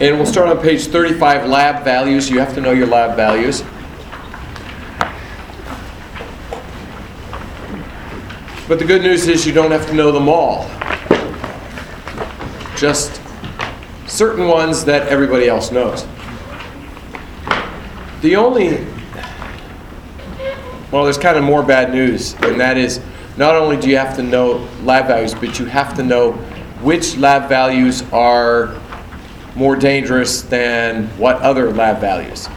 And we'll start on page 35, lab values. You have to know your lab values. But the good news is you don't have to know them all. Just certain ones that everybody else knows. The only, well, there's kind of more bad news, and that is not only do you have to know lab values, but you have to know which lab values are more dangerous than what other lab values.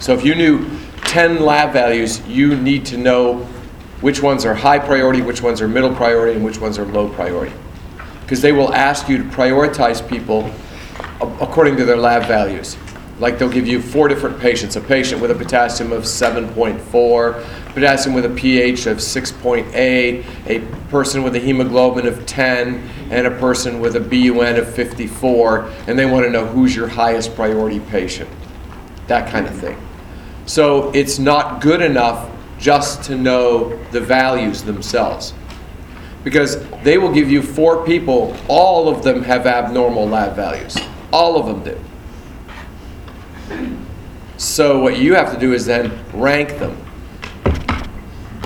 So if you knew 10 lab values, you need to know which ones are high priority, which ones are middle priority, and which ones are low priority. Because they will ask you to prioritize people according to their lab values. Like they'll give you four different patients a patient with a potassium of 7.4, potassium with a pH of 6.8, a person with a hemoglobin of 10, and a person with a BUN of 54, and they want to know who's your highest priority patient. That kind of thing. So it's not good enough just to know the values themselves. Because they will give you four people, all of them have abnormal lab values. All of them do. So what you have to do is then rank them,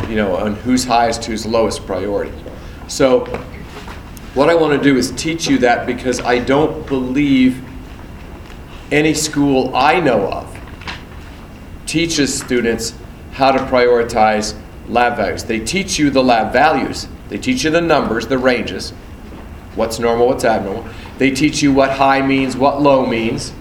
you know, on who's highest, who's lowest priority. So what I want to do is teach you that because I don't believe any school I know of teaches students how to prioritize lab values. They teach you the lab values, they teach you the numbers, the ranges, what's normal, what's abnormal. They teach you what high means, what low means.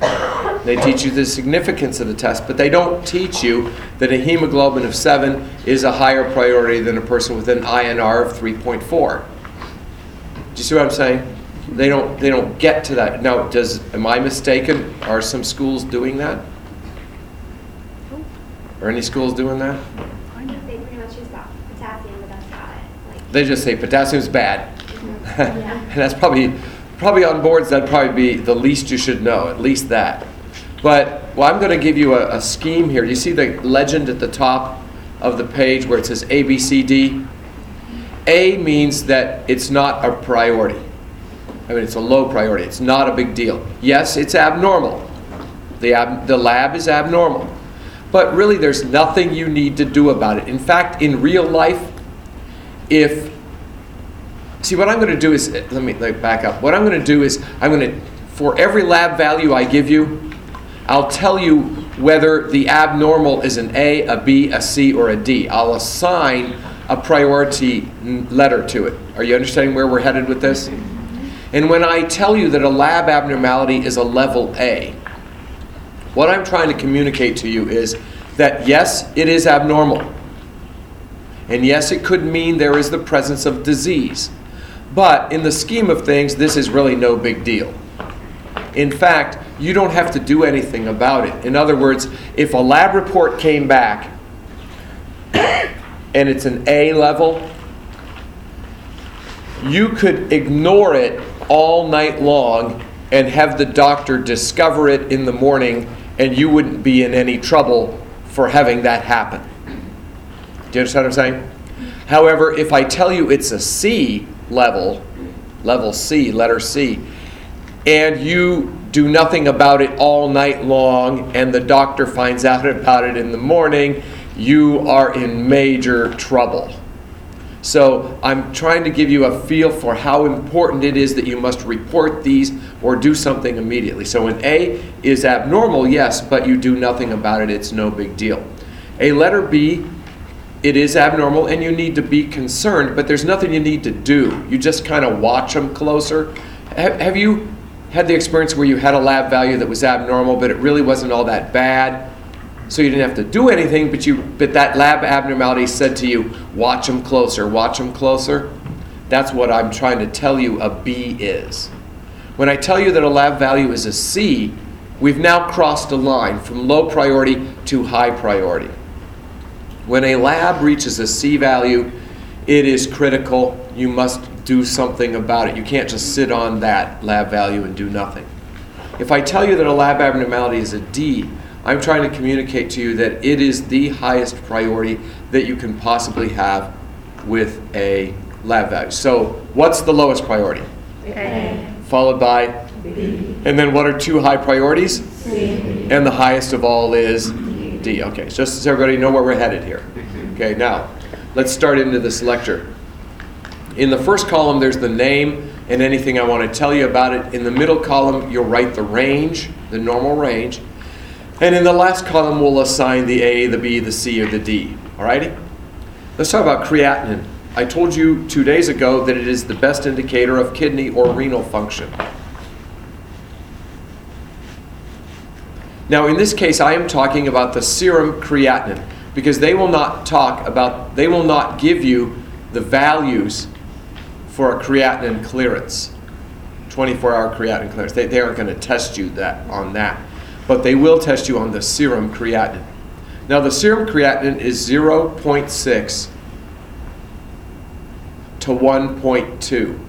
They teach you the significance of the test, but they don't teach you that a hemoglobin of 7 is a higher priority than a person with an INR of 3.4. Do you see what I'm saying? They don't they don't get to that. Now, does am I mistaken? Are some schools doing that? Are any schools doing that? They pretty much use about potassium, but that's about it. Like, They just say potassium's bad. Mm-hmm. Yeah. and that's probably probably on boards that'd probably be the least you should know, at least that. But well, I'm going to give you a, a scheme here. You see the legend at the top of the page where it says A B C D. A means that it's not a priority. I mean, it's a low priority. It's not a big deal. Yes, it's abnormal. The, ab- the lab is abnormal. But really, there's nothing you need to do about it. In fact, in real life, if See, what I'm going to do is, let me, let me back up. What I'm going to do is, I'm going to, for every lab value I give you, I'll tell you whether the abnormal is an A, a B, a C, or a D. I'll assign a priority letter to it. Are you understanding where we're headed with this? And when I tell you that a lab abnormality is a level A, what I'm trying to communicate to you is that yes, it is abnormal. And yes, it could mean there is the presence of disease. But in the scheme of things, this is really no big deal. In fact, you don't have to do anything about it. In other words, if a lab report came back and it's an A level, you could ignore it all night long and have the doctor discover it in the morning, and you wouldn't be in any trouble for having that happen. Do you understand what I'm saying? However, if I tell you it's a C level, level C, letter C, and you do nothing about it all night long, and the doctor finds out about it in the morning, you are in major trouble. So I'm trying to give you a feel for how important it is that you must report these or do something immediately. So an A is abnormal, yes, but you do nothing about it, it's no big deal. A letter B it is abnormal and you need to be concerned, but there's nothing you need to do. You just kind of watch them closer. Have, have you had the experience where you had a lab value that was abnormal, but it really wasn't all that bad? So you didn't have to do anything, but you but that lab abnormality said to you, watch them closer, watch them closer. That's what I'm trying to tell you a B is. When I tell you that a lab value is a C, we've now crossed a line from low priority to high priority. When a lab reaches a C value, it is critical. You must do something about it. You can't just sit on that lab value and do nothing. If I tell you that a lab abnormality is a D, I'm trying to communicate to you that it is the highest priority that you can possibly have with a lab value. So, what's the lowest priority? A. Followed by B. And then what are two high priorities? C. And the highest of all is D. Okay, so just so everybody know where we're headed here. Okay, now let's start into this lecture. In the first column, there's the name and anything I want to tell you about it. In the middle column, you'll write the range, the normal range. And in the last column, we'll assign the A, the B, the C, or the D. Alrighty? Let's talk about creatinine. I told you two days ago that it is the best indicator of kidney or renal function. Now, in this case, I am talking about the serum creatinine because they will not talk about, they will not give you the values for a creatinine clearance, 24 hour creatinine clearance. They, they aren't going to test you that on that, but they will test you on the serum creatinine. Now, the serum creatinine is 0.6 to 1.2,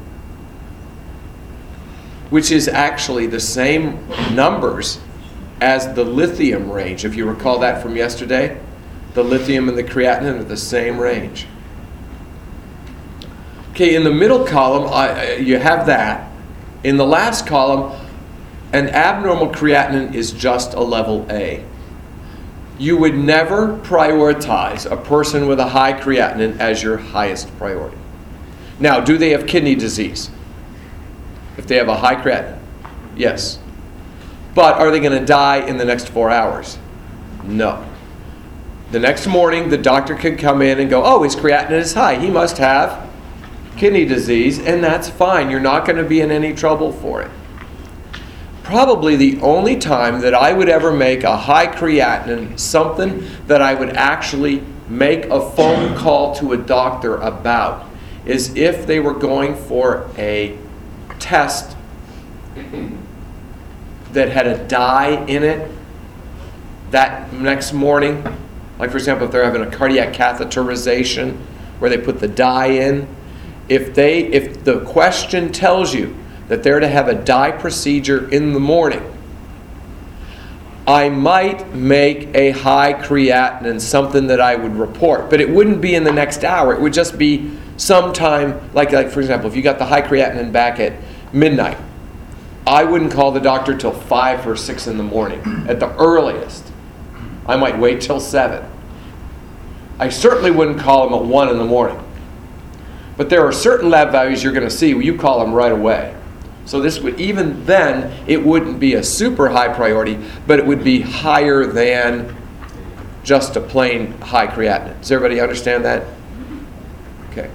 which is actually the same numbers as the lithium range. If you recall that from yesterday, the lithium and the creatinine are the same range. Okay, in the middle column, I, you have that. In the last column, an abnormal creatinine is just a level A. You would never prioritize a person with a high creatinine as your highest priority. Now, do they have kidney disease? If they have a high creatinine? Yes. But are they going to die in the next four hours? No. The next morning, the doctor could come in and go, Oh, his creatinine is high. He must have kidney disease, and that's fine. You're not going to be in any trouble for it. Probably the only time that I would ever make a high creatinine something that I would actually make a phone call to a doctor about is if they were going for a test that had a dye in it that next morning. Like, for example, if they're having a cardiac catheterization where they put the dye in, if, they, if the question tells you that they're to have a dye procedure in the morning, I might make a high creatinine something that I would report, but it wouldn't be in the next hour. It would just be sometime, like, like for example, if you got the high creatinine back at midnight, I wouldn't call the doctor till 5 or 6 in the morning at the earliest. I might wait till 7. I certainly wouldn't call him at 1 in the morning. But there are certain lab values you're going to see you call them right away. So this would even then it wouldn't be a super high priority, but it would be higher than just a plain high creatinine. Does everybody understand that? Okay.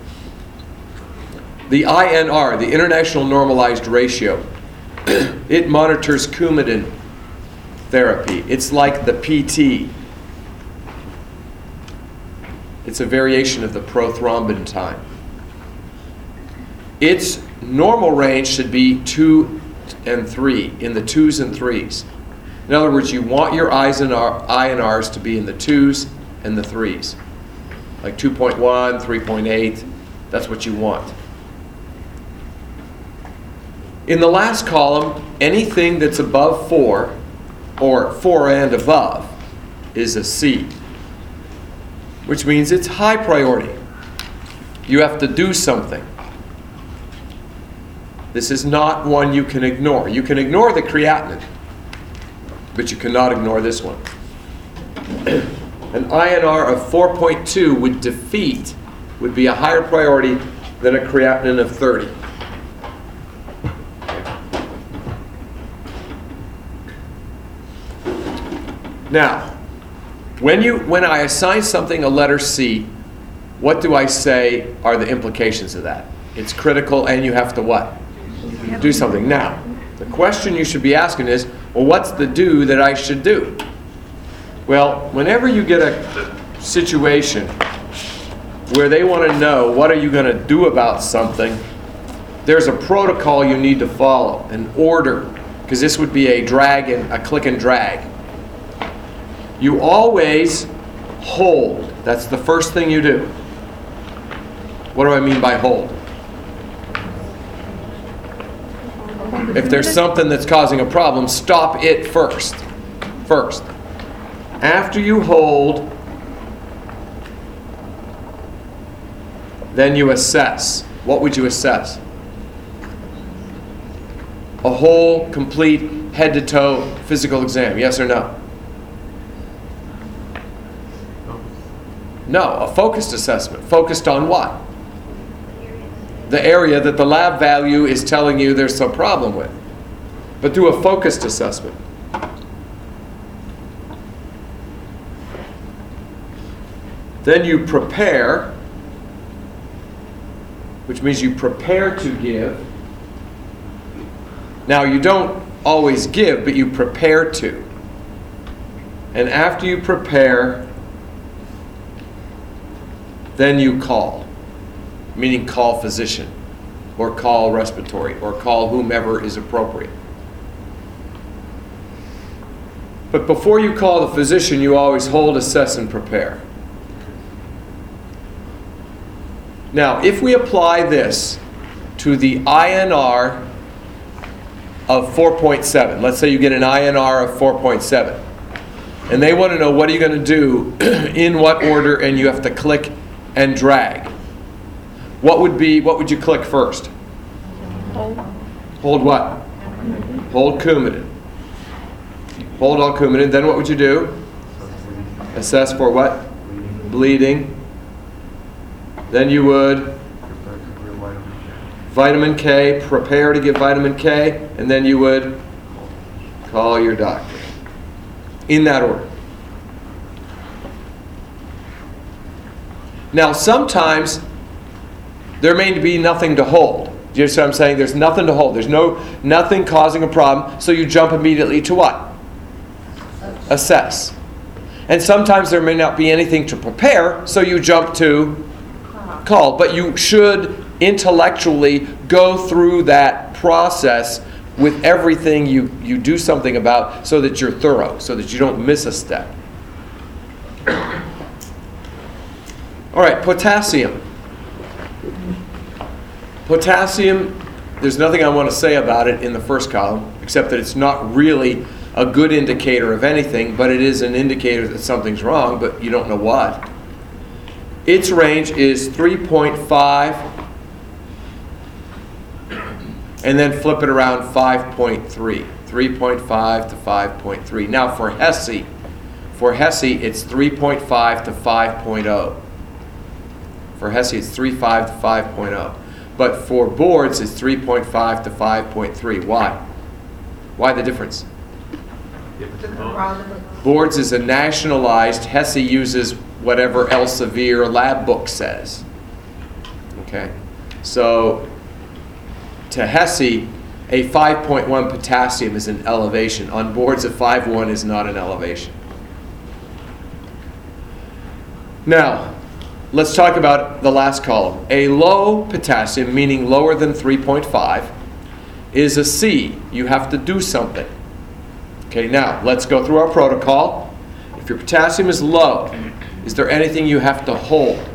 The INR, the International Normalized Ratio, it monitors Coumadin therapy. It's like the PT. It's a variation of the prothrombin time. Its normal range should be 2 and 3, in the 2s and 3s. In other words, you want your I's and INRs to be in the 2s and the 3s. Like 2.1, 3.8, that's what you want. In the last column, anything that's above 4 or 4 and above is a C, which means it's high priority. You have to do something. This is not one you can ignore. You can ignore the creatinine, but you cannot ignore this one. An INR of 4.2 would defeat, would be a higher priority than a creatinine of 30. Now, when you when I assign something a letter C, what do I say are the implications of that? It's critical and you have to what? Do something. Now, the question you should be asking is, well, what's the do that I should do? Well, whenever you get a situation where they want to know what are you going to do about something, there's a protocol you need to follow, an order, because this would be a drag and a click and drag. You always hold. That's the first thing you do. What do I mean by hold? If there's something that's causing a problem, stop it first. First. After you hold, then you assess. What would you assess? a whole, complete, head to toe physical exam? Yes or no? No, a focused assessment. Focused on what? The area that the lab value is telling you there's some problem with. But do a focused assessment. Then you prepare, which means you prepare to give. Now, you don't always give, but you prepare to. And after you prepare, then you call, meaning call physician, or call respiratory, or call whomever is appropriate. But before you call the physician, you always hold, assess, and prepare. Now, if we apply this to the INR of 4.7, let's say you get an INR of 4.7, and they want to know what are you going to do, in what order, and you have to click and drag. What would be what would you click first? Hold. Hold what? Hold Coumadin. Hold all Coumadin. Then what would you do? Assess for what? Bleeding. Then you would vitamin K, prepare to give vitamin K, and then you would call your doctor. In that order. Now, sometimes there may be nothing to hold. Do you understand what I'm saying? There's nothing to hold. There's no nothing causing a problem, so you jump immediately to what? Assess. And sometimes there may not be anything to prepare, so you jump to call. But you should intellectually go through that process with everything you, you do something about so that you're thorough, so that you don't miss a step. All right, potassium. Potassium, there's nothing I want to say about it in the first column, except that it's not really a good indicator of anything, but it is an indicator that something's wrong, but you don't know what. Its range is 3.5 and then flip it around 5.3. 3.5 to 5.3. Now for HESI, for HESI it's 3.5 to 5.0. For HESI it's 3.5 to 5.0. But for boards it's 3.5 to 5.3. Why? Why the difference? Boards is a nationalized, HESI uses whatever Elsevier lab book says. Okay? So to HESI, a 5.1 potassium is an elevation. On boards, a 5.1 is not an elevation. Now, let's talk about the last column. A low potassium, meaning lower than 3.5, is a C. You have to do something. Okay, now let's go through our protocol. If your potassium is low, is there anything you have to hold?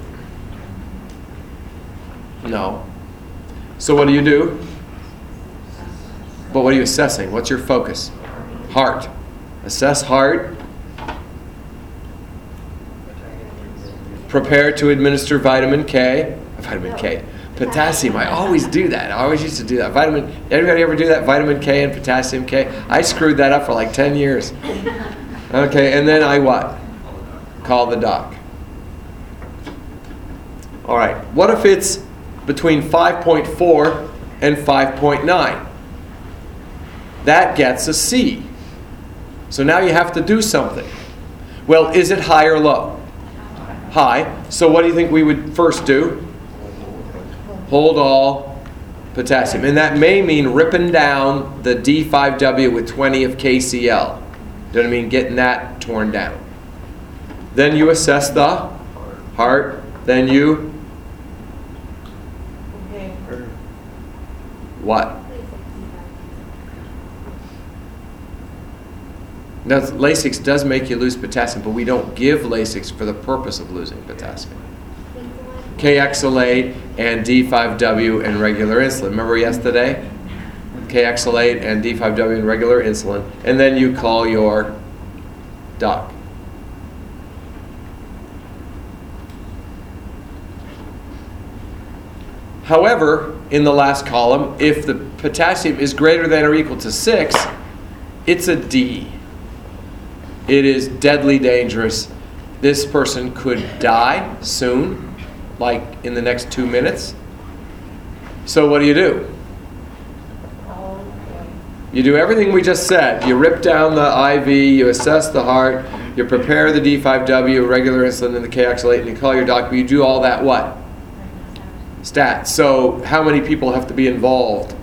No. So what do you do? But what are you assessing? What's your focus? Heart. Assess heart. Prepare to administer vitamin K. Vitamin K. Potassium. I always do that. I always used to do that. Vitamin. Anybody ever do that? Vitamin K and potassium K. I screwed that up for like ten years. Okay, and then I what? Call the doc. All right. What if it's between 5.4 and 5.9? That gets a C. So now you have to do something. Well, is it high or low? High. So what do you think we would first do? Hold all potassium. And that may mean ripping down the D5W with 20 of KCl. You know what I mean? Getting that torn down. Then you assess the heart. Then you Okay. what? Now, Lasix does make you lose potassium, but we don't give Lasix for the purpose of losing potassium. Kayexalate and D5W and regular insulin. Remember yesterday? Kayexalate and D5W and regular insulin. And then you call your doc. However, in the last column, if the potassium is greater than or equal to 6, it's a D. It is deadly dangerous. This person could die soon, like in the next two minutes. So, what do you do? You do everything we just said. You rip down the IV, you assess the heart, you prepare the D5W, regular insulin, and the Kayexalate, and you call your doctor. You do all that what? Stat. So, how many people have to be involved?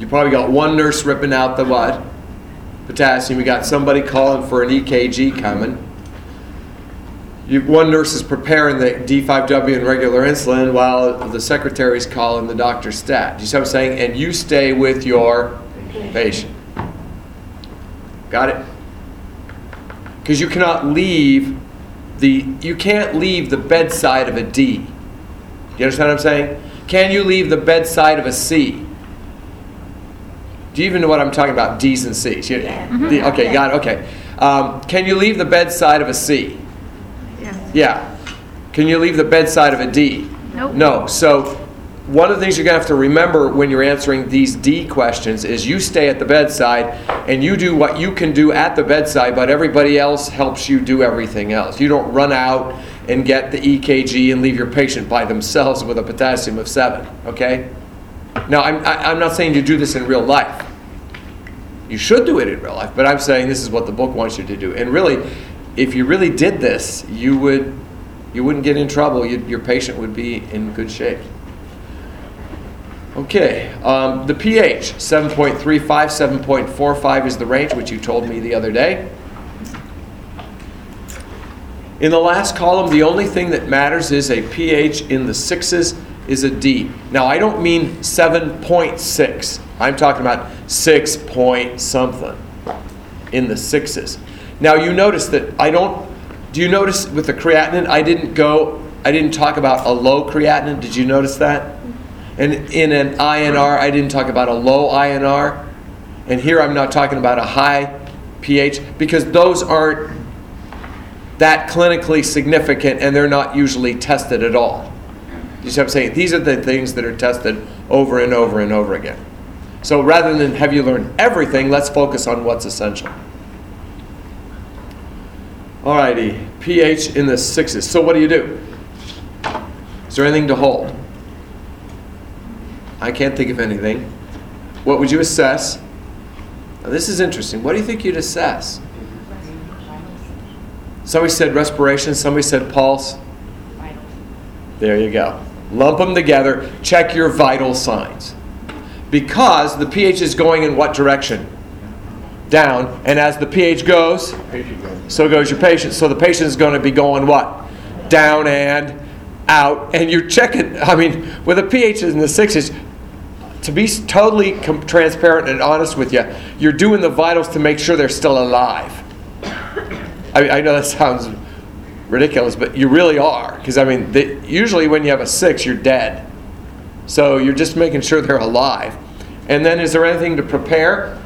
You probably got one nurse ripping out the what? Potassium. You got somebody calling for an EKG coming. You, one nurse is preparing the D5W and regular insulin while the secretary's calling the doctor's stat. Do you see what I'm saying? And you stay with your patient. Got it? Because you cannot leave the you can't leave the bedside of a D. You understand what I'm saying? Can you leave the bedside of a C? Do you even know what I'm talking about? D's and C's. You- the- okay, got it. Okay. Um, can you leave the bedside of a C? Yeah. Can you leave the bedside of a D? Nope. No. So, one of the things you're going to have to remember when you're answering these D questions is you stay at the bedside and you do what you can do at the bedside, but everybody else helps you do everything else. You don't run out and get the EKG and leave your patient by themselves with a potassium of 7, okay? Now, I'm, I- I'm not saying you do this in real life. You should do it in real life, but I'm saying this is what the book wants you to do. And really, if you really did this, you would you wouldn't get in trouble. you your patient would be in good shape. Okay, um, the pH 7.35, 7.45 is the range, which you told me the other day. In the last column, the only thing that matters is a pH in the sixes is a D. Now, I don't mean 7.6. I'm talking about 6 point something in the sixes. Now, you notice that I don't, do you notice with the creatinine, I didn't go, I didn't talk about a low creatinine. Did you notice that? And in an INR, I didn't talk about a low INR. And here I'm not talking about a high pH because those aren't that clinically significant and they're not usually tested at all. You see what I'm saying? These are the things that are tested over and over and over again. So rather than have you learn everything, let's focus on what's essential. Alrighty, pH in the sixes. So what do you do? Is there anything to hold? I can't think of anything. What would you assess? Now, this is interesting. What do you think you'd assess? Somebody said respiration, somebody said pulse. There you go. Lump them together, check your vital signs. Because the pH is going in what direction? Down. And as the pH goes, so goes your patient. So the patient is going to be going what? Down and out. And you're checking, I mean, with a pH in the sixes, to be totally com- transparent and honest with you, you're doing the vitals to make sure they're still alive. I, I know that sounds ridiculous, but you really are. Because, I mean, the, usually when you have a six, you're dead. So you're just making sure they're alive. And then, is there anything to prepare?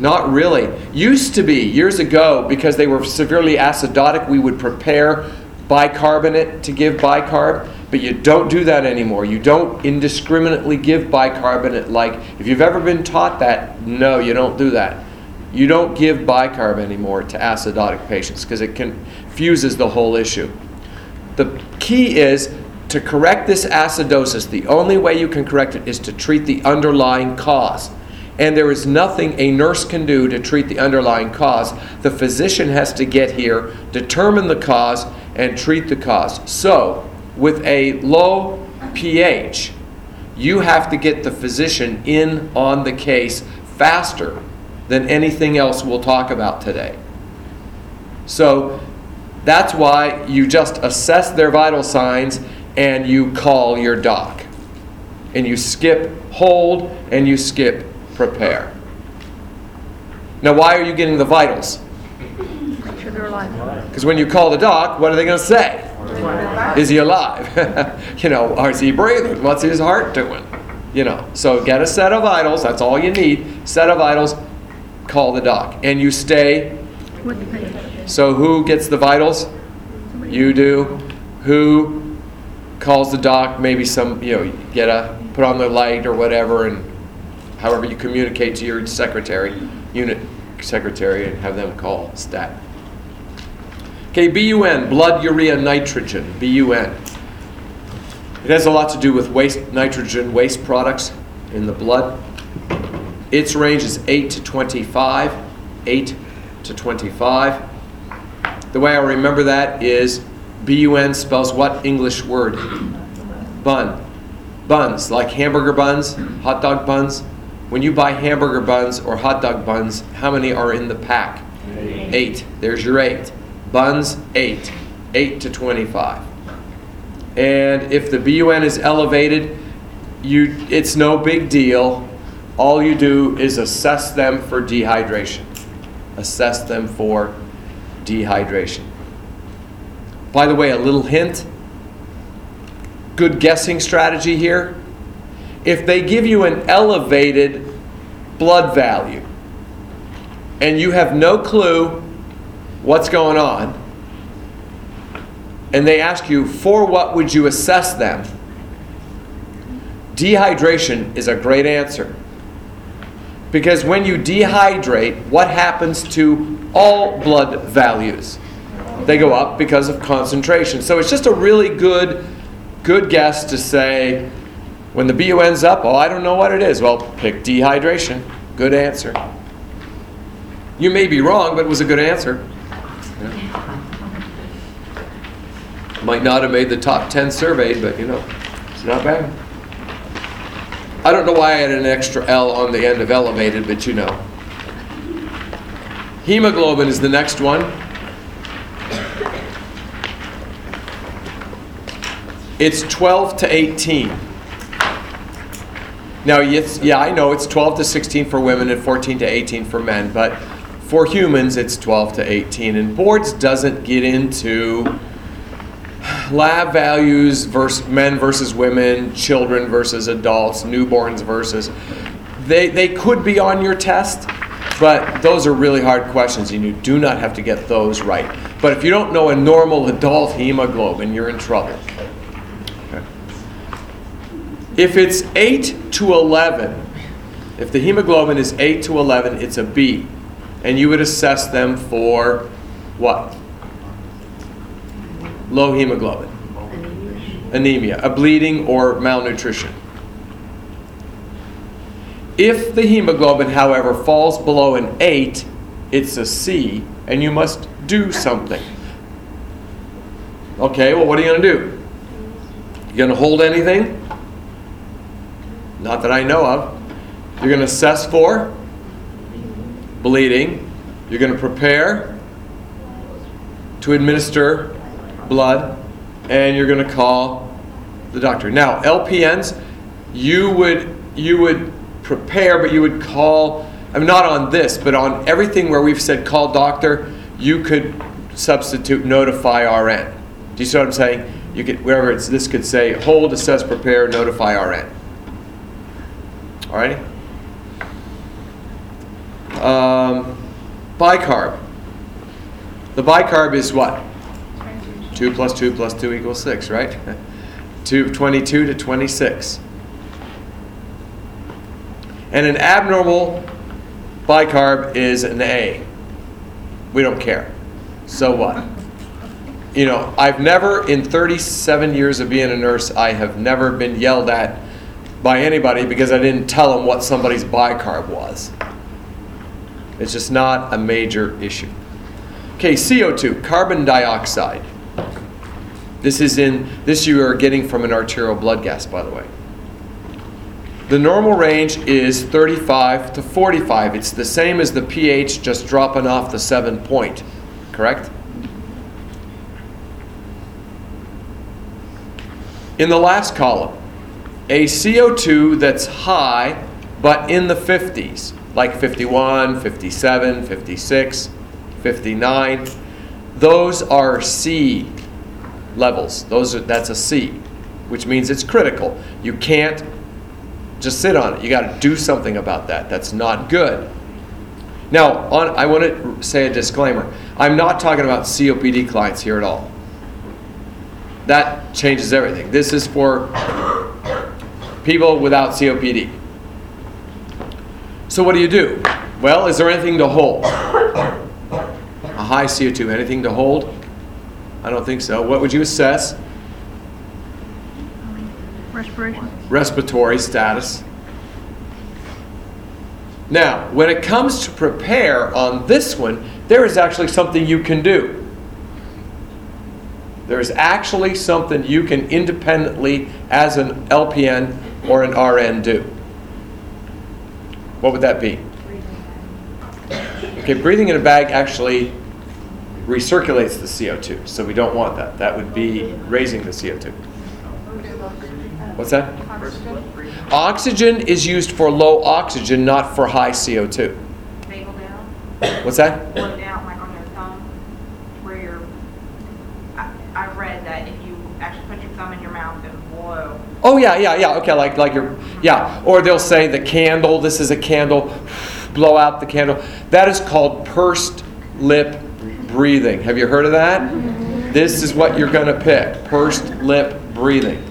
Not really. Used to be, years ago, because they were severely acidotic, we would prepare bicarbonate to give bicarb, but you don't do that anymore. You don't indiscriminately give bicarbonate like, if you've ever been taught that, no, you don't do that. You don't give bicarb anymore to acidotic patients because it confuses the whole issue. The key is to correct this acidosis. The only way you can correct it is to treat the underlying cause. And there is nothing a nurse can do to treat the underlying cause. The physician has to get here, determine the cause, and treat the cause. So, with a low pH, you have to get the physician in on the case faster than anything else we'll talk about today. So, that's why you just assess their vital signs and you call your doc. And you skip hold and you skip prepare. Now, why are you getting the vitals? Because when you call the doc, what are they going to say? Is he alive? you know, or is he breathing? What's his heart doing? You know, so get a set of vitals. That's all you need. Set of vitals. Call the doc, and you stay. With the patient. So who gets the vitals? You do. Who calls the doc, maybe some, you know, get a, put on the light or whatever, and however you communicate to your secretary, unit secretary, and have them call stat. Okay, BUN, blood urea nitrogen, BUN. It has a lot to do with waste nitrogen waste products in the blood. Its range is 8 to 25, 8 to 25. The way I remember that is BUN spells what English word? Bun. Buns, like hamburger buns, hot dog buns. When you buy hamburger buns or hot dog buns, how many are in the pack? Eight. eight. There's your eight. Buns, eight. Eight to 25. And if the BUN is elevated, you, it's no big deal. All you do is assess them for dehydration. Assess them for dehydration. By the way, a little hint good guessing strategy here. If they give you an elevated blood value and you have no clue what's going on, and they ask you, for what would you assess them? Dehydration is a great answer. Because when you dehydrate, what happens to all blood values? They go up because of concentration. So it's just a really good, good guess to say, when the BUN's up, oh, I don't know what it is. Well, pick dehydration. Good answer. You may be wrong, but it was a good answer. Might not have made the top 10 surveyed, but you know, it's not bad. I don't know why I had an extra L on the end of elevated, but you know. Hemoglobin is the next one. It's 12 to 18. Now, yes, yeah, I know it's 12 to 16 for women and 14 to 18 for men, but for humans, it's 12 to 18. And boards doesn't get into lab values versus men versus women, children versus adults, newborns versus. They, they could be on your test, but those are really hard questions, and you do not have to get those right. But if you don't know a normal adult hemoglobin, you're in trouble. Okay. If it's 8 to 11, if the hemoglobin is 8 to 11, it's a B. And you would assess them for what? Low hemoglobin. Anemia, a bleeding or malnutrition. If the hemoglobin, however, falls below an 8, it's a C, and you must do something. Okay, well, what are you going to do? You going to hold anything? Not that I know of. You're going to assess for bleeding. You're going to prepare to administer blood, and you're going to call the doctor. Now, LPNs, you would you would prepare, but you would call. I'm not on this, but on everything where we've said call doctor, you could substitute notify RN. Do you see what I'm saying? You could wherever it's this could say hold, assess, prepare, notify RN. All right. Um, bicarb. The bicarb is what? 2 plus 2 plus 2 equals 6, right? 2, 22 to 26. And an abnormal bicarb is an A. We don't care. So what? You know, I've never, in 37 years of being a nurse, I have never been yelled at by anybody because I didn't tell them what somebody's bicarb was. It's just not a major issue. Okay, CO2, carbon dioxide. This is in this you are getting from an arterial blood gas, by the way. The normal range is 35 to 45. It's the same as the pH, just dropping off the seven point, correct? In the last column, a CO2 that's high but in the 50s, like 51, 57, 56, 59, those are C levels. Those are, that's a C, which means it's critical. You can't just sit on it. You got to do something about that. That's not good. Now, on, I want to say a disclaimer. I'm not talking about COPD clients here at all. that changes everything. This is for people without COPD. So what do you do? Well, is there anything to hold? A high CO2, anything to hold? I don't think so. What would you assess? Respiration. respiratory status. Now, when it comes to prepare on this one, there is actually something you can do. There is actually something you can independently, as an LPN or an RN, do. What would that be? Okay, breathing in a bag actually recirculates the CO2, so we don't want that. That would be raising the CO2. What's that? Oxygen is used for low oxygen, not for high CO2. Bagel down, What's that? down like on your thumb, where you're, I, I read that if you actually put your thumb in your mouth and blow, Oh yeah, yeah, yeah. Okay, like like your yeah. Or they'll say the candle. This is a candle. Blow out the candle. That is called pursed lip breathing. Have you heard of that? Mm-hmm. This is what you're going to pick. Pursed lip breathing.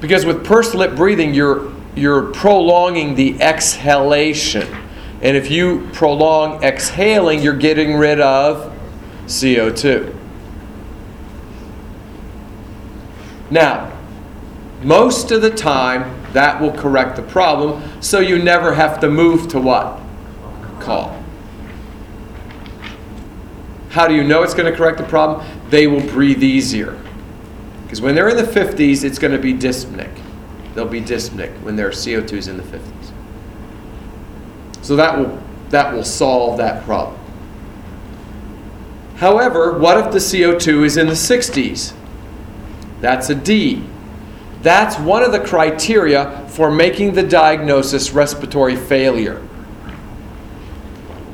Because with pursed lip breathing, you're you're prolonging the exhalation. And if you prolong exhaling, you're getting rid of CO2. Now, most of the time, that will correct the problem, so you never have to move to what? Call. How do you know it's going to correct the problem? They will breathe easier. Because when they're in the 50s, it's going to be dyspneic. They'll be dyspneic when their CO2 is in the 50s. So that will, that will solve that problem. However, what if the CO2 is in the 60s? That's a D. That's one of the criteria for making the diagnosis respiratory failure.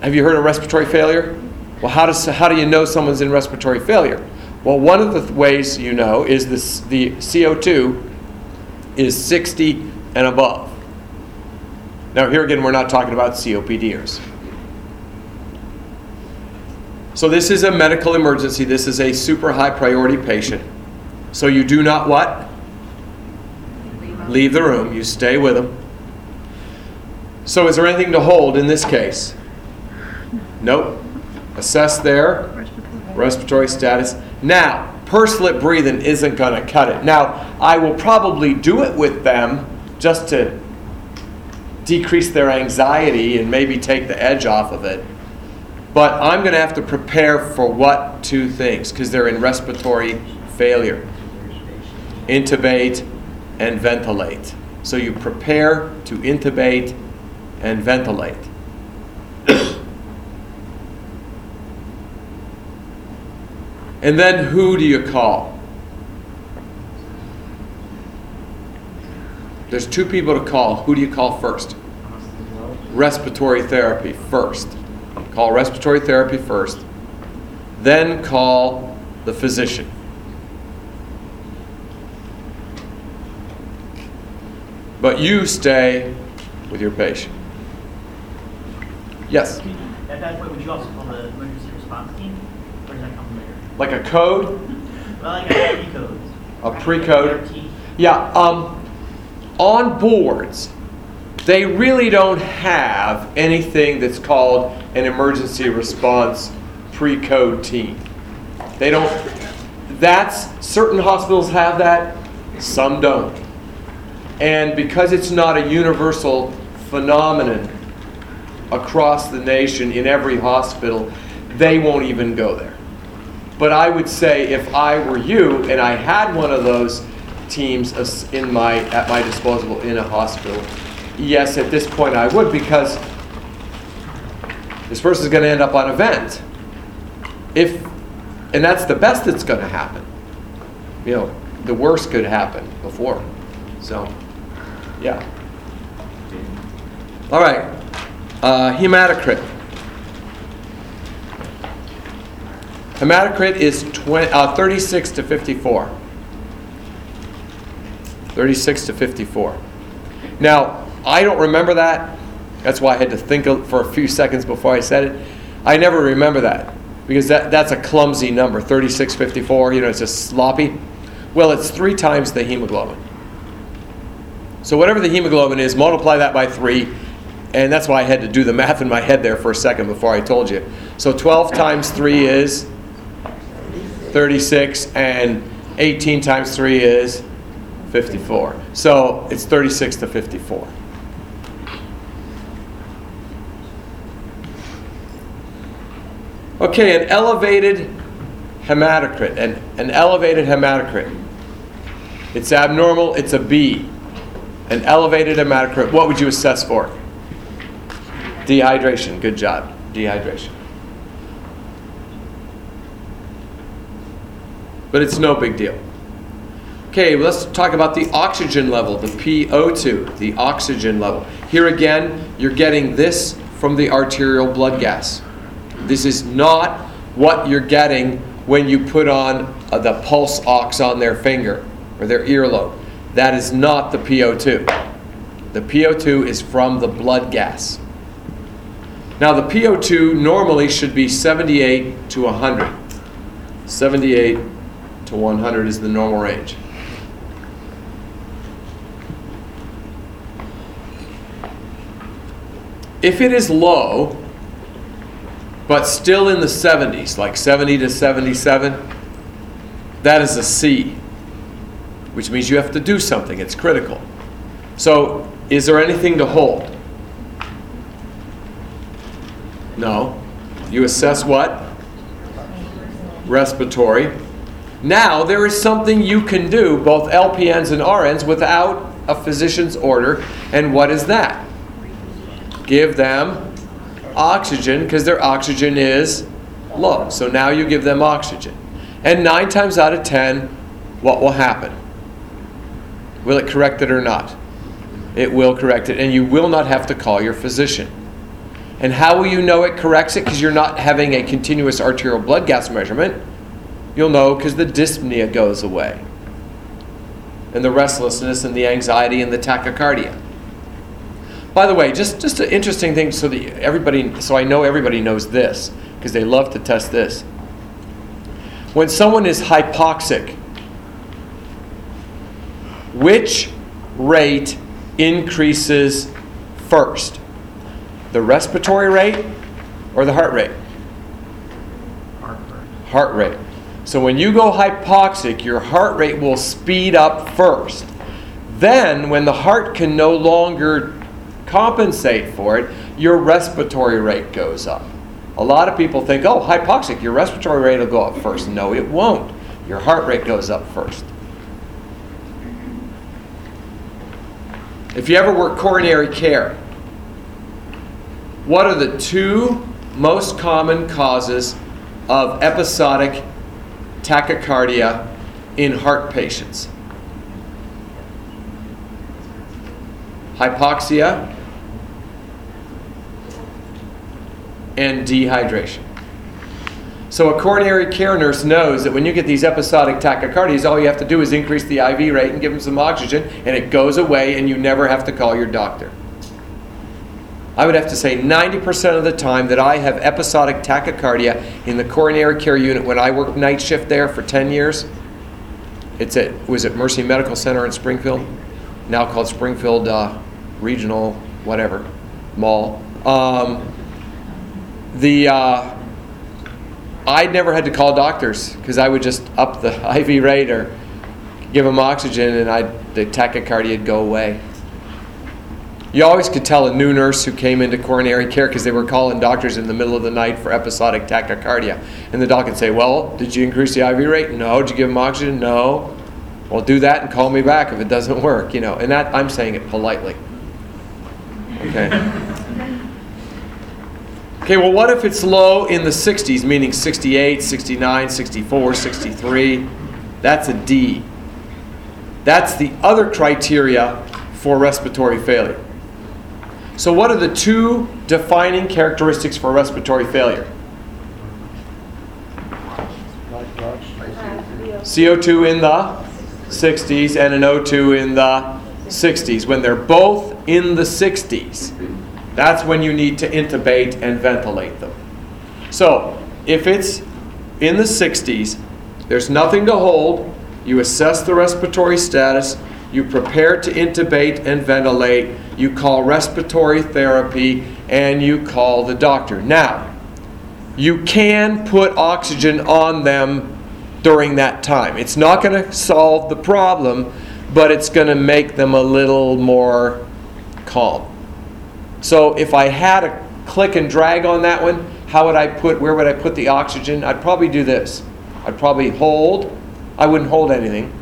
Have you heard of respiratory failure? Well, how, does, how do you know someone's in respiratory failure? Well, one of the ways you know is this, the CO2 is 60 and above. Now, here again, we're not talking about COPDers. So, this is a medical emergency. This is a super high priority patient. So, you do not what? leave. Leave the room. You stay with them. So, is there anything to hold in this case? Nope. Assess their Respiratory. status. Now, pursed lip breathing isn't going to cut it. Now, I will probably do it with them just to decrease their anxiety and maybe take the edge off of it. But I'm going to have to prepare for what two things because they're in respiratory failure intubate and ventilate. So you prepare to intubate and ventilate. And then who do you call? There's two people to call. Who do you call first? Respiratory therapy first. Call respiratory therapy first. Then call the physician. But you stay with your patient. Yes, At that point, would you also call the emergency response team, or does that come later? Like a code? Well, like a pre-code. A pre-code? Yeah, um, on boards, they really don't have anything that's called an emergency response pre-code team. They don't, that's, certain hospitals have that, some don't. And because it's not a universal phenomenon across the nation in every hospital, they won't even go there. But I would say if I were you and I had one of those teams in my, at my disposal in a hospital, yes, at this point I would because this person's going to end up on a vent. If, and that's the best that's going to happen. You know, the worst could happen before. So, yeah. All right. Uh, hematocrit. Hematocrit is 20, uh, 36 to 54. 36 to 54. Now, I don't remember that. That's why I had to think for a few seconds before I said it. I never remember that because that, that's a clumsy number, 36, 54, you know, it's just sloppy. Well, it's three times the hemoglobin. So whatever the hemoglobin is, multiply that by three, and that's why I had to do the math in my head there for a second before I told you. So 12 times 3 is 36, and 18 times 3 is 54. So it's 36 to 54. Okay, an elevated hematocrit, an, an elevated hematocrit. It's abnormal, it's a B. An elevated hematocrit, what would you assess for? Dehydration, good job, dehydration. But it's no big deal. Okay, let's talk about the oxygen level, the PO2, the oxygen level. Here again, you're getting this from the arterial blood gas. This is not what you're getting when you put on uh, the pulse ox on their finger or their earlobe. That is not the PO2. The PO2 is from the blood gas. Now, the PO2 normally should be 78 to 100. 78 to 100 is the normal range. If it is low, but still in the 70s, like 70 to 77, that is a C, which means you have to do something. It's critical. So, is there anything to hold? No. You assess what? Respiratory. Now, there is something you can do, both LPNs and RNs, without a physician's order. And what is that? Give them oxygen because their oxygen is low. So now you give them oxygen. And nine times out of ten, what will happen? Will it correct it or not? It will correct it, and you will not have to call your physician. And how will you know it corrects it? Because you're not having a continuous arterial blood gas measurement. You'll know because the dyspnea goes away, and the restlessness, and the anxiety, and the tachycardia. By the way, just, just an interesting thing so that everybody, so I know everybody knows this, because they love to test this. When someone is hypoxic, which rate increases first? The respiratory rate or the heart rate? Heart rate. So when you go hypoxic, your heart rate will speed up first. Then, when the heart can no longer compensate for it, your respiratory rate goes up. A lot of people think, oh, hypoxic, your respiratory rate will go up first. No, it won't. Your heart rate goes up first. If you ever work coronary care, what are the two most common causes of episodic tachycardia in heart patients? Hypoxia and dehydration. So, a coronary care nurse knows that when you get these episodic tachycardias, all you have to do is increase the IV rate and give them some oxygen, and it goes away, and you never have to call your doctor. I would have to say 90% of the time that I have episodic tachycardia in the coronary care unit when I worked night shift there for 10 years. It's at was at Mercy Medical Center in Springfield, now called Springfield uh, Regional whatever Mall. Um, the uh, I never had to call doctors because I would just up the IV rate or give them oxygen, and I the tachycardia would go away. You always could tell a new nurse who came into coronary care because they were calling doctors in the middle of the night for episodic tachycardia. And the doc would say, Well, did you increase the IV rate? No. Did you give them oxygen? No. Well, do that and call me back if it doesn't work, you know. And that I'm saying it politely. Okay. Okay, well, what if it's low in the 60s, meaning 68, 69, 64, 63? That's a D. That's the other criteria for respiratory failure. So, what are the two defining characteristics for respiratory failure? CO2 in the 60s and an O2 in the 60s. When they're both in the 60s, that's when you need to intubate and ventilate them. So, if it's in the 60s, there's nothing to hold, you assess the respiratory status, you prepare to intubate and ventilate, you call respiratory therapy, and you call the doctor. Now, you can put oxygen on them during that time. It's not going to solve the problem, but it's going to make them a little more calm. So if I had a click and drag on that one, how would I put, where would I put the oxygen? I'd probably do this. I'd probably hold, I wouldn't hold anything.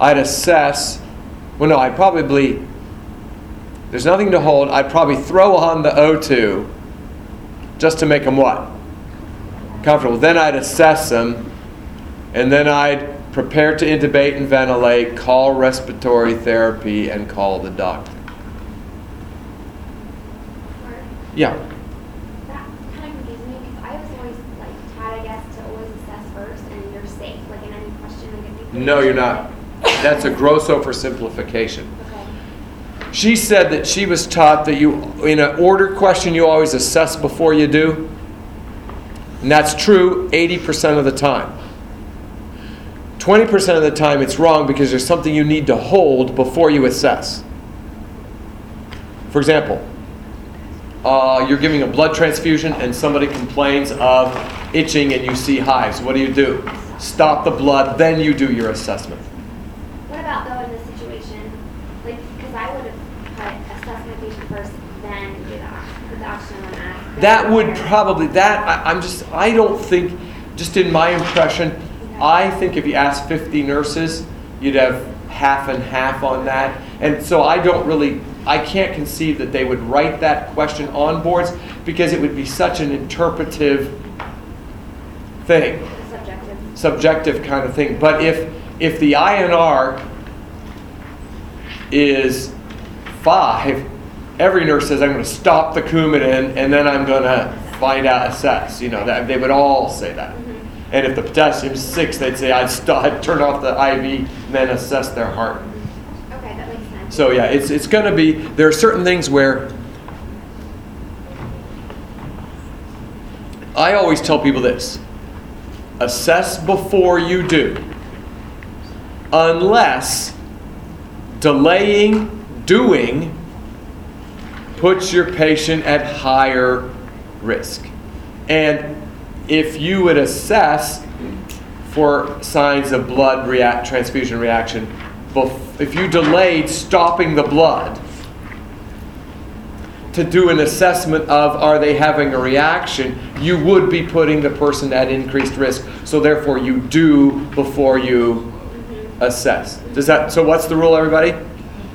I'd assess, well, no, I'd probably, there's nothing to hold. I'd probably throw on the O2 just to make them what? Comfortable. Then I'd assess them, and then I'd prepare to intubate and ventilate, call respiratory therapy, and call the doctor. Yeah. that kind of confuses me because I was always like taught, I guess, to always assess first and you're safe. Like in any question, like if you. No, you're not. That's a gross oversimplification. She said that she was taught that you, in an order question, you always assess before you do. And that's true 80% of the time. 20% of the time it's wrong because there's something you need to hold before you assess. For example, uh, you're giving a blood transfusion and somebody complains of itching and you see hives. What do you do? Stop the blood, then you do your assessment. What about though in this situation, like, because I would have put assess my patient first, then do the, ox- put the oxygen on mask. then That would probably, that, I, I'm just, I don't think, just in my impression, I think if you asked 50 nurses, you'd have half and half on that. And so I don't really, I can't conceive that they would write that question on boards because it would be such an interpretive thing, Subjective. subjective kind of thing. But if, if the INR is five, every nurse says, I'm going to stop the Coumadin and then I'm going to find out, assess. You know, that, they would all say that. Mm-hmm. And if the potassium's six, they'd say, I'd, st- I'd turn off the IV and then assess their heart. Okay, that makes sense. So yeah, it's, it's going to be, there are certain things where I always tell people this assess before you do, unless delaying doing puts your patient at higher risk. And if you would assess for signs of blood react, transfusion reaction, if you delayed stopping the blood to do an assessment of are they having a reaction, you would be putting the person at increased risk. So therefore, you do before you assess. Does that? So what's the rule, everybody?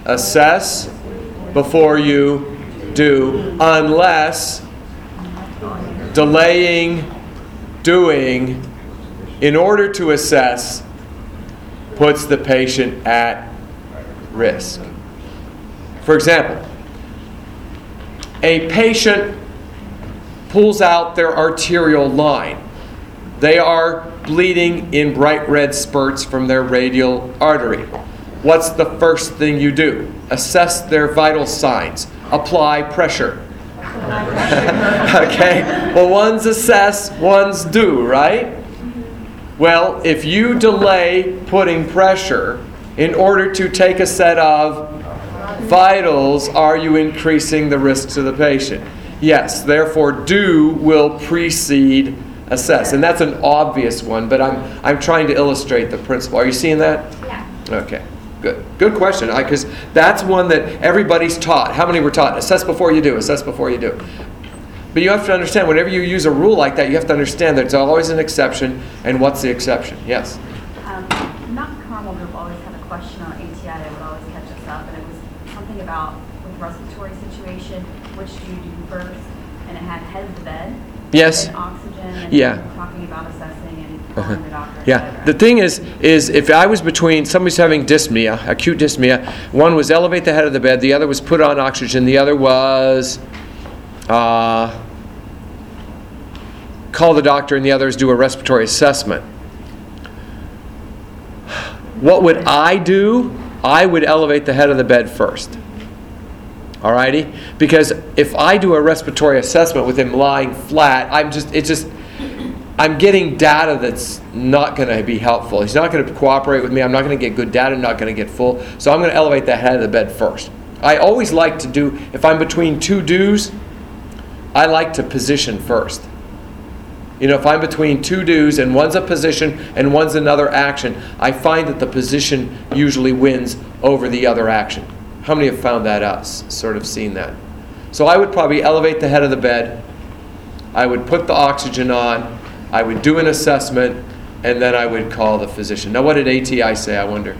Assess before you do, unless delaying doing in order to assess puts the patient at risk. For example, a patient pulls out their arterial line. They are bleeding in bright red spurts from their radial artery. What's the first thing you do? Assess their vital signs, apply pressure. okay? Well, one's assess, one's do, right? Well, if you delay putting pressure in order to take a set of vitals, are you increasing the risk to the patient? Yes, therefore, do will precede assess. And that's an obvious one, but I'm, I'm trying to illustrate the principle. Are you seeing that? Yeah. Okay, good. Good question, because that's one that everybody's taught. How many were taught? Assess before you do, assess before you do. But you have to understand, whenever you use a rule like that, you have to understand that it's always an exception, and what's the exception? Yes? Um, Not the Carmel Group always had a question on ATI that would always catch us up, and it was something about with respiratory situation, which do you do first? And it had head of the bed. Yes. And oxygen, and Yeah. talking about assessing Uh-huh. Yeah, the thing is, is if I was between, somebody's having dyspnea, acute dyspnea, one was elevate the head of the bed, the other was put on oxygen, the other was uh, call the doctor, and the other is do a respiratory assessment. What would I do? I would elevate the head of the bed first. Alrighty? Because if I do a respiratory assessment with him lying flat, I'm just, it's just, I'm getting data that's not going to be helpful. He's not going to cooperate with me. I'm not going to get good data. Not going to get full. So I'm going to elevate the head of the bed first. I always like to do, if I'm between two do's, I like to position first. You know, if I'm between two do's and one's a position and one's another action, I find that the position usually wins over the other action. How many have found that out? Sort of seen that. So I would probably elevate the head of the bed. I would put the oxygen on. I would do an assessment, and then I would call the physician. Now, what did ATI say? I wonder.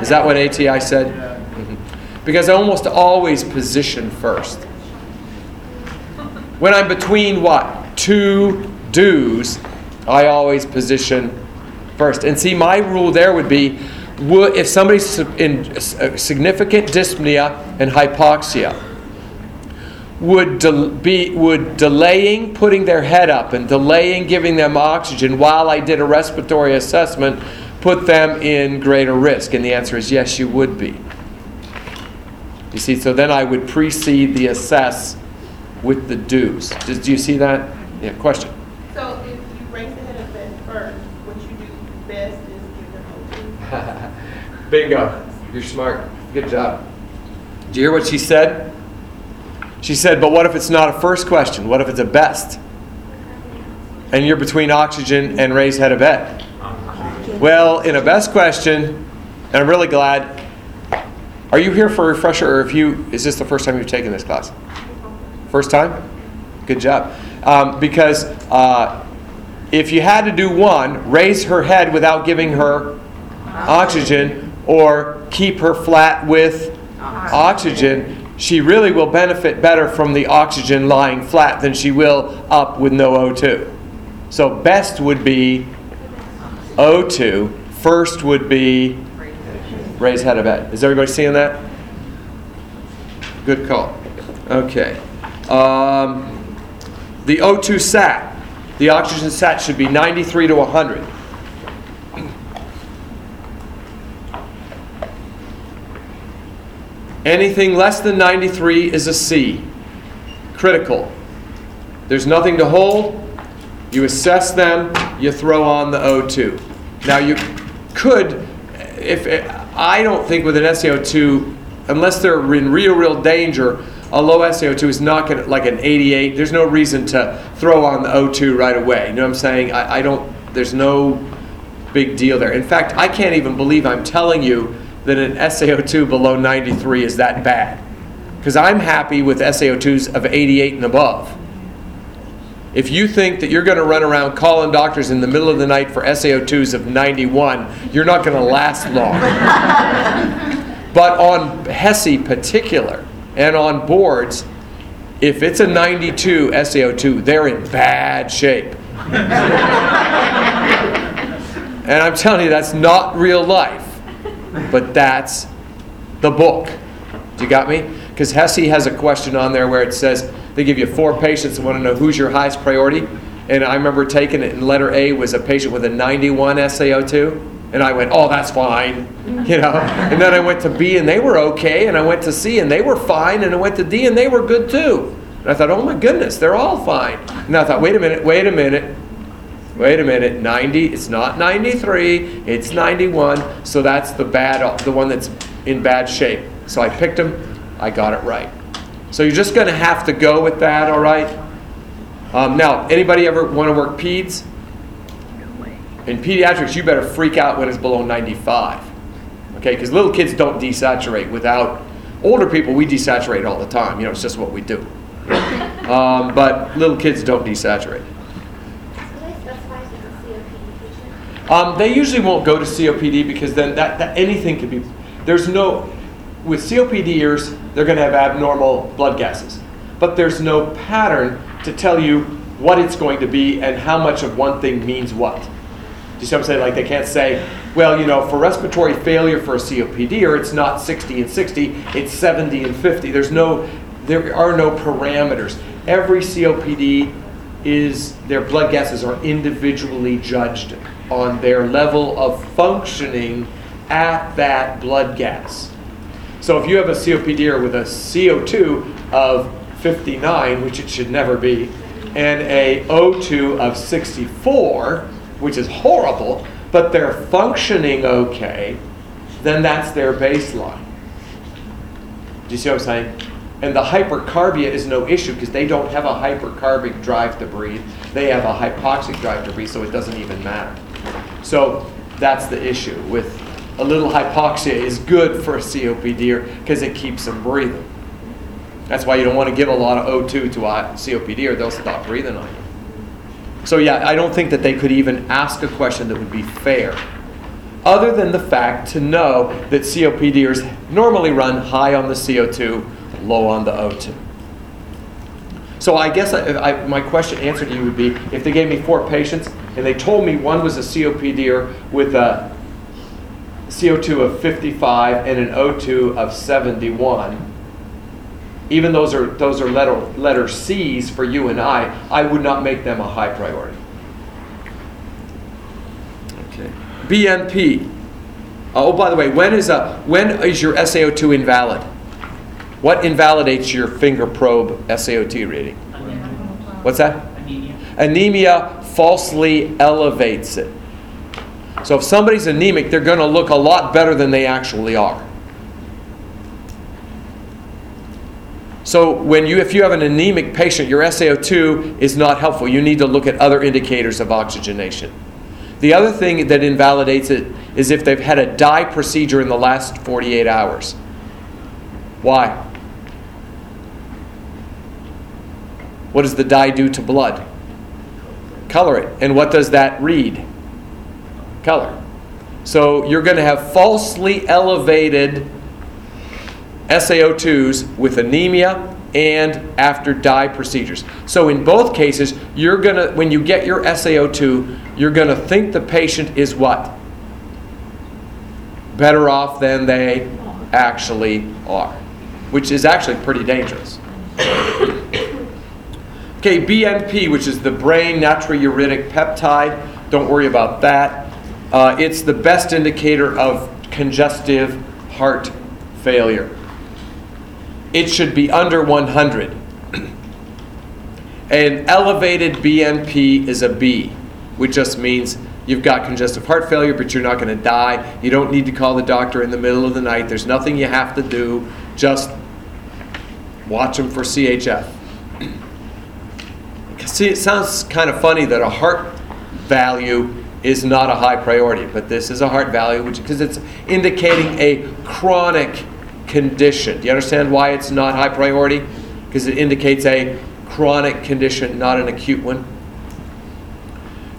Is that what ATI said? Mhm. Because I almost always position first. When I'm between what? Two do's, I always position first. And see, my rule there would be if somebody's in uh, significant dyspnea and hypoxia, would, del- be, would delaying putting their head up and delaying giving them oxygen while I did a respiratory assessment put them in greater risk? And the answer is yes, you would be. You see, so then I would precede the assess with the do's. Do you see that? Yeah, question. So if you raise the head of bed first, what you do best is give them O2. Bingo. You're smart. Good job. Do you hear what she said? She said, but what if it's not a first question? What if it's a best? And you're between oxygen and raised head of bed. Well, in a best question, and I'm really glad. Are you here for a refresher, or if you is this the first time you've taken this class? First time? Good job. Um, because uh, if you had to do one, raise her head without giving her oxygen, or keep her flat with oxygen, she really will benefit better from the oxygen lying flat than she will up with no O2. So, best would be O2, first would be raise head of bed. Is everybody seeing that? Good call. Okay. Um, the O2 sat, the oxygen sat should be 93 to 100. Anything less than 93 is a C. Critical. There's nothing to hold. You assess them, you throw on the O2. Now you could, if eh, I don't think with an SaO2, unless they're in real, real danger, a low SaO2 is not going to, like an 88, there's no reason to throw on the O2 right away. You know what I'm saying? I, I don't, there's no big deal there. In fact, I can't even believe I'm telling you that an SaO2 below 93 is that bad. Because I'm happy with SaO2s of 88 and above. If you think that you're going to run around calling doctors in the middle of the night for SaO2s of 91, you're not going to last long. but on HESI particular and on boards, if it's a 92 SaO2, they're in bad shape. and I'm telling you, that's not real life, but that's the book. Do you got me? Because HESI has a question on there where it says they give you four patients and want to know who's your highest priority. And I remember taking it, and letter A was a patient with a 91 SaO2. And I went, oh, that's fine, you know. And then I went to B, and they were okay. And I went to C, and they were fine. And I went to D, and they were good too. And I thought, oh my goodness, they're all fine. And I thought, wait a minute, wait a minute, wait a minute. 90, it's not 93, it's 91. So that's the bad, the one that's in bad shape. So I picked them. I got it right. So you're just going to have to go with that, all right? Um, now, anybody ever want to work peds? In pediatrics, you better freak out when it's below 95. Okay, because little kids don't desaturate without, older people, we desaturate all the time. You know, it's just what we do. Um, but little kids don't desaturate. Do they specify if it's a COPD patient? Um, they usually won't go to COPD because then that, that anything could be. There's no with COPDers, they're going to have abnormal blood gases, but there's no pattern to tell you what it's going to be and how much of one thing means what. Do you see what I'm saying? Like they can't say, well, you know, for respiratory failure for a COPDer, it's not 60 and 60, it's 70 and 50. There's no, there are no parameters. Every COPD is their blood gases are individually judged on their level of functioning at that blood gas. So if you have a COPD with a CO2 of 59, which it should never be, and a O2 of 64, which is horrible, but they're functioning okay, then that's their baseline. Do you see what I'm saying? And the hypercarbia is no issue because they don't have a hypercarbic drive to breathe. They have a hypoxic drive to breathe, so it doesn't even matter. So that's the issue with a little hypoxia is good for a COPD because it keeps them breathing. That's why you don't want to give a lot of O2 to a COPD or they'll stop breathing on you. So yeah, I don't think that they could even ask a question that would be fair. Other than the fact to know that COPDers normally run high on the CO2, low on the O2. So I guess I, I, my question answer to you would be, if they gave me four patients and they told me one was a COPDer with a CO2 of 55 and an O2 of 71, even those are those are letter letter C's for you and I, I would not make them a high priority. Okay. BNP. Uh, oh, by the way, when is a when is your SaO2 invalid? What invalidates your finger probe SaO2 reading? Anemia. What's that? Anemia. Anemia falsely elevates it. So if somebody's anemic, they're going to look a lot better than they actually are. So when you if you have an anemic patient, your SaO2 is not helpful. You need to look at other indicators of oxygenation. The other thing that invalidates it is if they've had a dye procedure in the last 48 hours. Why? What does the dye do to blood? Color it. And what does that read? Color. So you're going to have falsely elevated SaO2s with anemia and after dye procedures. So in both cases, you're going to when you get your SaO2, you're going to think the patient is what? Better off than they actually are, which is actually pretty dangerous. Okay, BNP, which is the brain natriuretic peptide, don't worry about that. Uh, it's the best indicator of congestive heart failure. It should be under 100. An elevated BNP is a B, which just means you've got congestive heart failure, but you're not going to die. You don't need to call the doctor in the middle of the night. There's nothing you have to do. Just watch them for CHF. See, it sounds kind of funny that a heart value is not a high priority, but this is a heart value which because it's indicating a chronic condition. Do you understand why it's not high priority? Because it indicates a chronic condition, not an acute one.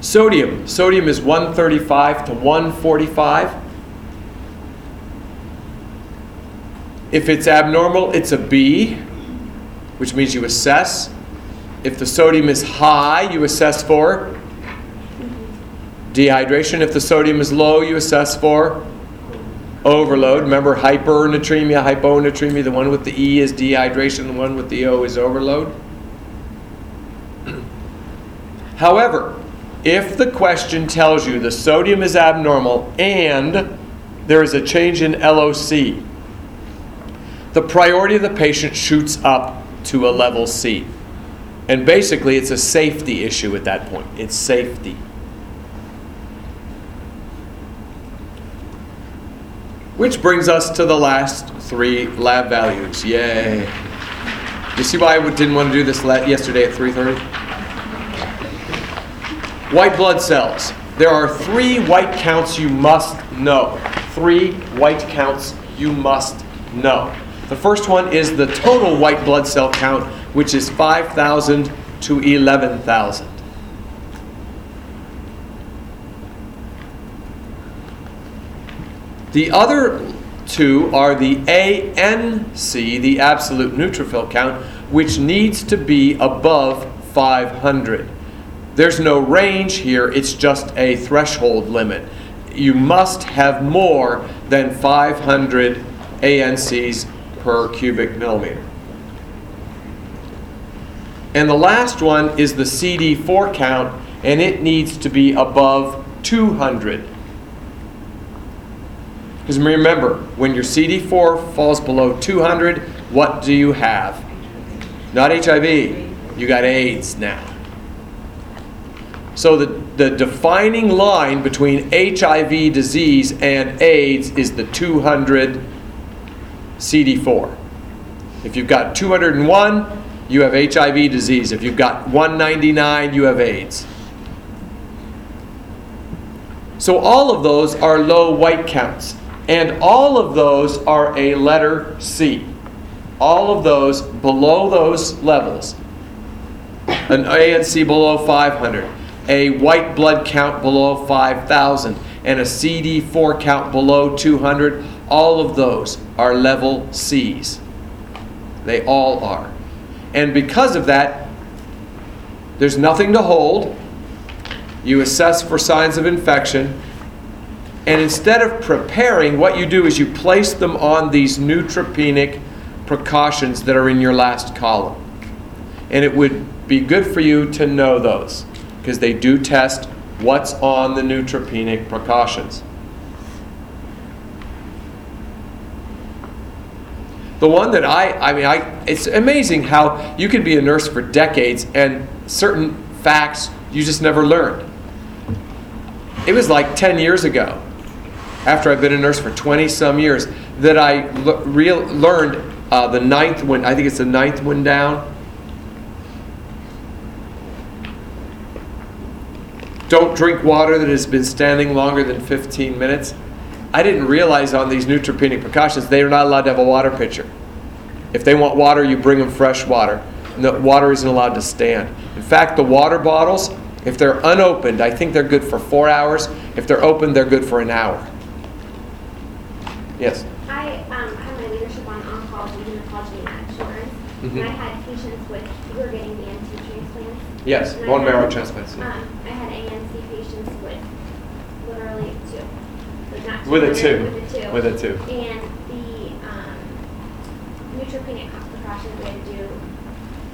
Sodium. Sodium is 135 to 145. If it's abnormal, it's a B, which means you assess. If the sodium is high, you assess for dehydration. If the sodium is low, you assess for overload. Remember hypernatremia, hyponatremia, the one with the E is dehydration, the one with the O is overload. However, if the question tells you the sodium is abnormal and there is a change in LOC, the priority of the patient shoots up to a level C. And basically, it's a safety issue at that point. It's safety. Which brings us to the last three lab values. Yay. You see why I didn't want to do this yesterday at 3:30? White blood cells. There are three white counts you must know. Three white counts you must know. The first one is the total white blood cell count, which is 5,000 to 11,000. The other two are the ANC, the absolute neutrophil count, which needs to be above 500. There's no range here, it's just a threshold limit. You must have more than 500 ANCs per cubic millimeter. And the last one is the CD4 count, and it needs to be above 200. Because remember, when your CD4 falls below 200, what do you have? Not HIV, you got AIDS now. So the, the defining line between HIV disease and AIDS is the 200 CD4. If you've got 201, you have HIV disease. If you've got 199, you have AIDS. So all of those are low white counts. And all of those are a letter C. All of those below those levels. An ANC below 500, a white blood count below 5,000, and a CD4 count below 200. All of those are level Cs. They all are. And because of that, there's nothing to hold. You assess for signs of infection. And instead of preparing, what you do is you place them on these neutropenic precautions that are in your last column. And it would be good for you to know those because they do test what's on the neutropenic precautions. The one that I, I mean, I, it's amazing how you could be a nurse for decades and certain facts you just never learned. It was like 10 years ago, after I've been a nurse for 20 some years, that I l- real, learned uh, the ninth one, I think it's the ninth one down. Don't drink water that has been standing longer than 15 minutes. I didn't realize on these neutropenic precautions they are not allowed to have a water pitcher. If they want water, you bring them fresh water. No, water isn't allowed to stand. In fact, the water bottles, if they're unopened, I think they're good for four hours. If they're open, they're good for an hour. Yes. I um, have my leadership on oncology, hematology, and insurance. Mhm. And I had patients with, who were getting the NT transplants. Yes, bone marrow transplants. Um, I had ANC patients with literally two. Not With a two. With a two. With a two. And the um, neutropenic precautions we had to do,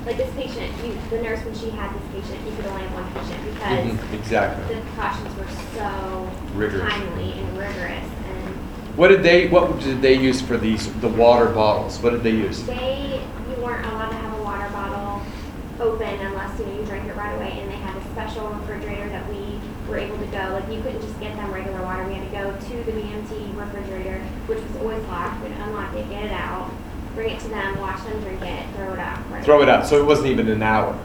like this patient, you, the nurse, when she had this patient, you could only have one patient because Mhm, Exactly. the precautions were so Rigorous. timely and rigorous. And What did they? What did they use for these the water bottles? What did they use? they, you weren't allowed to have a water bottle open unless you, know, you drank it right away. And they had a special refrigerator were able to go. Like you couldn't just get them regular water. We had to go to the BMT refrigerator, which was always locked. We'd unlock it, get it out, bring it to them, watch them drink it, throw it out. Right Throw it out. So it wasn't even an hour.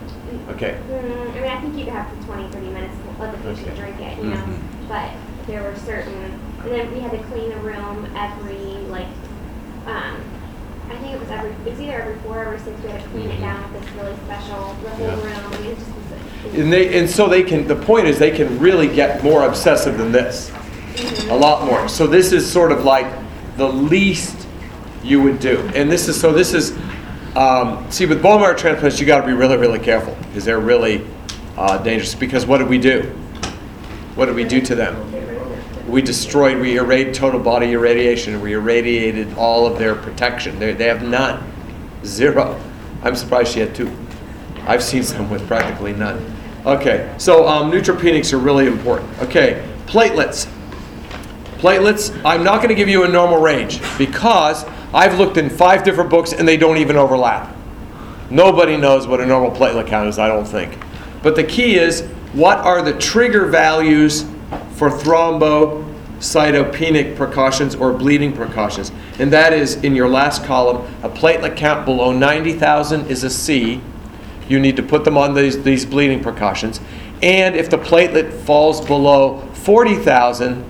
Okay. Mm, I mean, I think you'd have to 20, 30 minutes to let the patient Okay. drink it, you know. Mhm. But there were certain, and then we had to clean the room every, like, um, I think it was every, it was either every four or every six, we had to clean it Mhm. down with this really special, the whole Yeah. room. Mean, it just And they and so they can. The point is they can really get more obsessive than this. Mhm. a lot more. So this is sort of like the least you would do. And this is so this is um, see with bone marrow transplants you got to be really really careful because they're really uh, dangerous. Because what did we do? What did we do to them? We destroyed. We irradiated total body irradiation. We irradiated all of their protection. They they have none, zero. I'm surprised she had two. I've seen some with practically none. Okay, so um, neutropenics are really important. Okay, platelets. Platelets, I'm not going to give you a normal range because I've looked in five different books and they don't even overlap. Nobody knows what a normal platelet count is, I don't think. But the key is what are the trigger values for thrombocytopenic precautions or bleeding precautions? And that is in your last column, a platelet count below 90,000 is a C. You need to put them on these, these bleeding precautions. And if the platelet falls below 40,000,